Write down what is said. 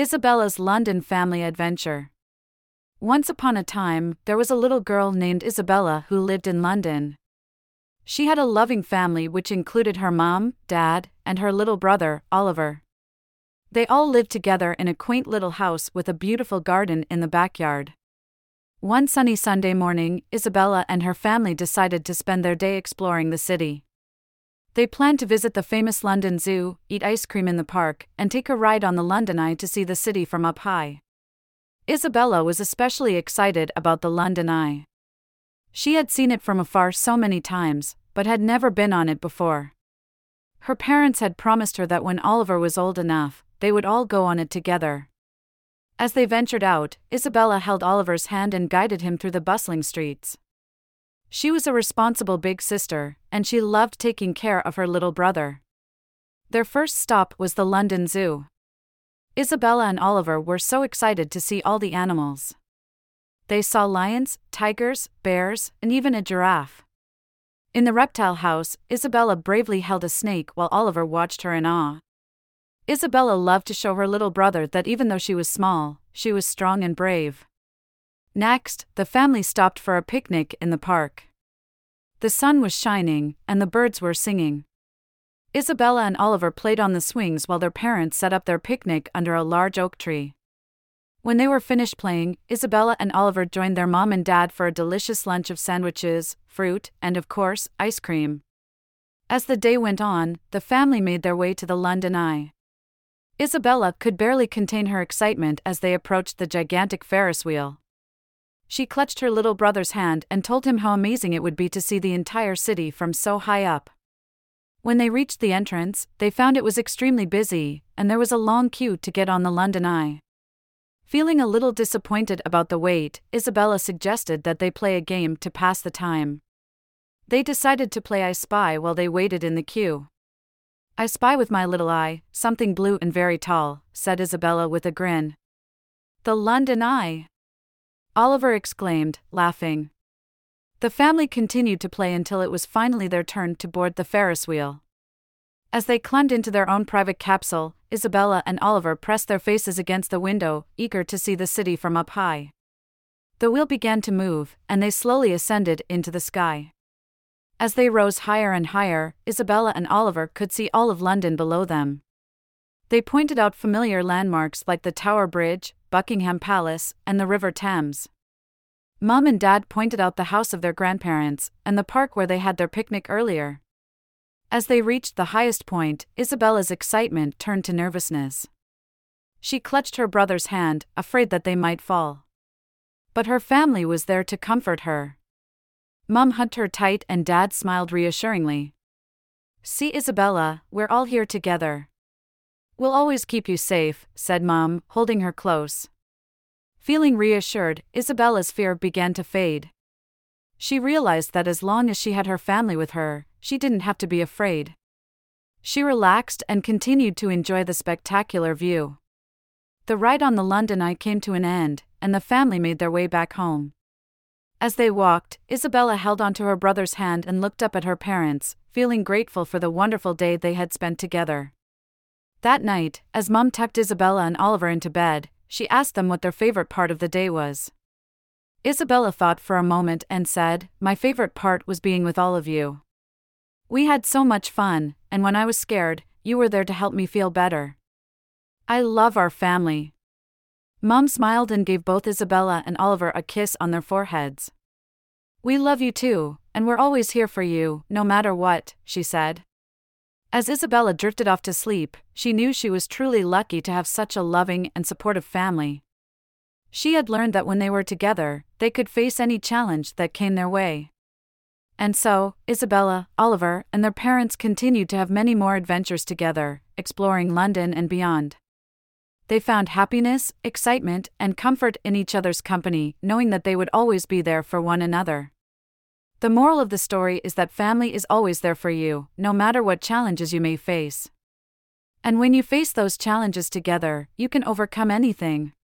Isabella's London Family Adventure. Once upon a time, there was a little girl named Isabella who lived in London. She had a loving family which included her mom, dad, and her little brother, Oliver. They all lived together in a quaint little house with a beautiful garden in the backyard. One sunny Sunday morning, Isabella and her family decided to spend their day exploring the city. They planned to visit the famous London Zoo, eat ice cream in the park, and take a ride on the London Eye to see the city from up high. Isabella was especially excited about the London Eye. She had seen it from afar so many times, but had never been on it before. Her parents had promised her that when Oliver was old enough, they would all go on it together. As they ventured out, Isabella held Oliver's hand and guided him through the bustling streets. She was a responsible big sister, and she loved taking care of her little brother. Their first stop was the London Zoo. Isabella and Oliver were so excited to see all the animals. They saw lions, tigers, bears, and even a giraffe. In the reptile house, Isabella bravely held a snake while Oliver watched her in awe. Isabella loved to show her little brother that even though she was small, she was strong and brave. Next, the family stopped for a picnic in the park. The sun was shining, and the birds were singing. Isabella and Oliver played on the swings while their parents set up their picnic under a large oak tree. When they were finished playing, Isabella and Oliver joined their mom and dad for a delicious lunch of sandwiches, fruit, and of course, ice cream. As the day went on, the family made their way to the London Eye. Isabella could barely contain her excitement as they approached the gigantic Ferris wheel. She clutched her little brother's hand and told him how amazing it would be to see the entire city from so high up. When they reached the entrance, they found it was extremely busy, and there was a long queue to get on the London Eye. Feeling a little disappointed about the wait, Isabella suggested that they play a game to pass the time. They decided to play I Spy while they waited in the queue. I spy with my little eye, something blue and very tall, said Isabella with a grin. The London Eye. Oliver exclaimed, laughing. The family continued to play until it was finally their turn to board the Ferris wheel. As they climbed into their own private capsule, Isabella and Oliver pressed their faces against the window, eager to see the city from up high. The wheel began to move, and they slowly ascended into the sky. As they rose higher and higher, Isabella and Oliver could see all of London below them. They pointed out familiar landmarks like the Tower Bridge, Buckingham Palace, and the River Thames. Mom and Dad pointed out the house of their grandparents and the park where they had their picnic earlier. As they reached the highest point, Isabella's excitement turned to nervousness. She clutched her brother's hand, afraid that they might fall. But her family was there to comfort her. Mom hugged her tight and Dad smiled reassuringly. See, Isabella, we're all here together. We'll always keep you safe, said Mom, holding her close. Feeling reassured, Isabella's fear began to fade. She realized that as long as she had her family with her, she didn't have to be afraid. She relaxed and continued to enjoy the spectacular view. The ride on the London Eye came to an end, and the family made their way back home. As they walked, Isabella held onto her brother's hand and looked up at her parents, feeling grateful for the wonderful day they had spent together. That night, as Mom tucked Isabella and Oliver into bed, she asked them what their favorite part of the day was. Isabella thought for a moment and said, My favorite part was being with all of you. We had so much fun, and when I was scared, you were there to help me feel better. I love our family. Mom smiled and gave both Isabella and Oliver a kiss on their foreheads. We love you too, and we're always here for you, no matter what, she said. As Isabella drifted off to sleep, she knew she was truly lucky to have such a loving and supportive family. She had learned that when they were together, they could face any challenge that came their way. And so, Isabella, Oliver, and their parents continued to have many more adventures together, exploring London and beyond. They found happiness, excitement, and comfort in each other's company, knowing that they would always be there for one another. The moral of the story is that family is always there for you, no matter what challenges you may face. And when you face those challenges together, you can overcome anything.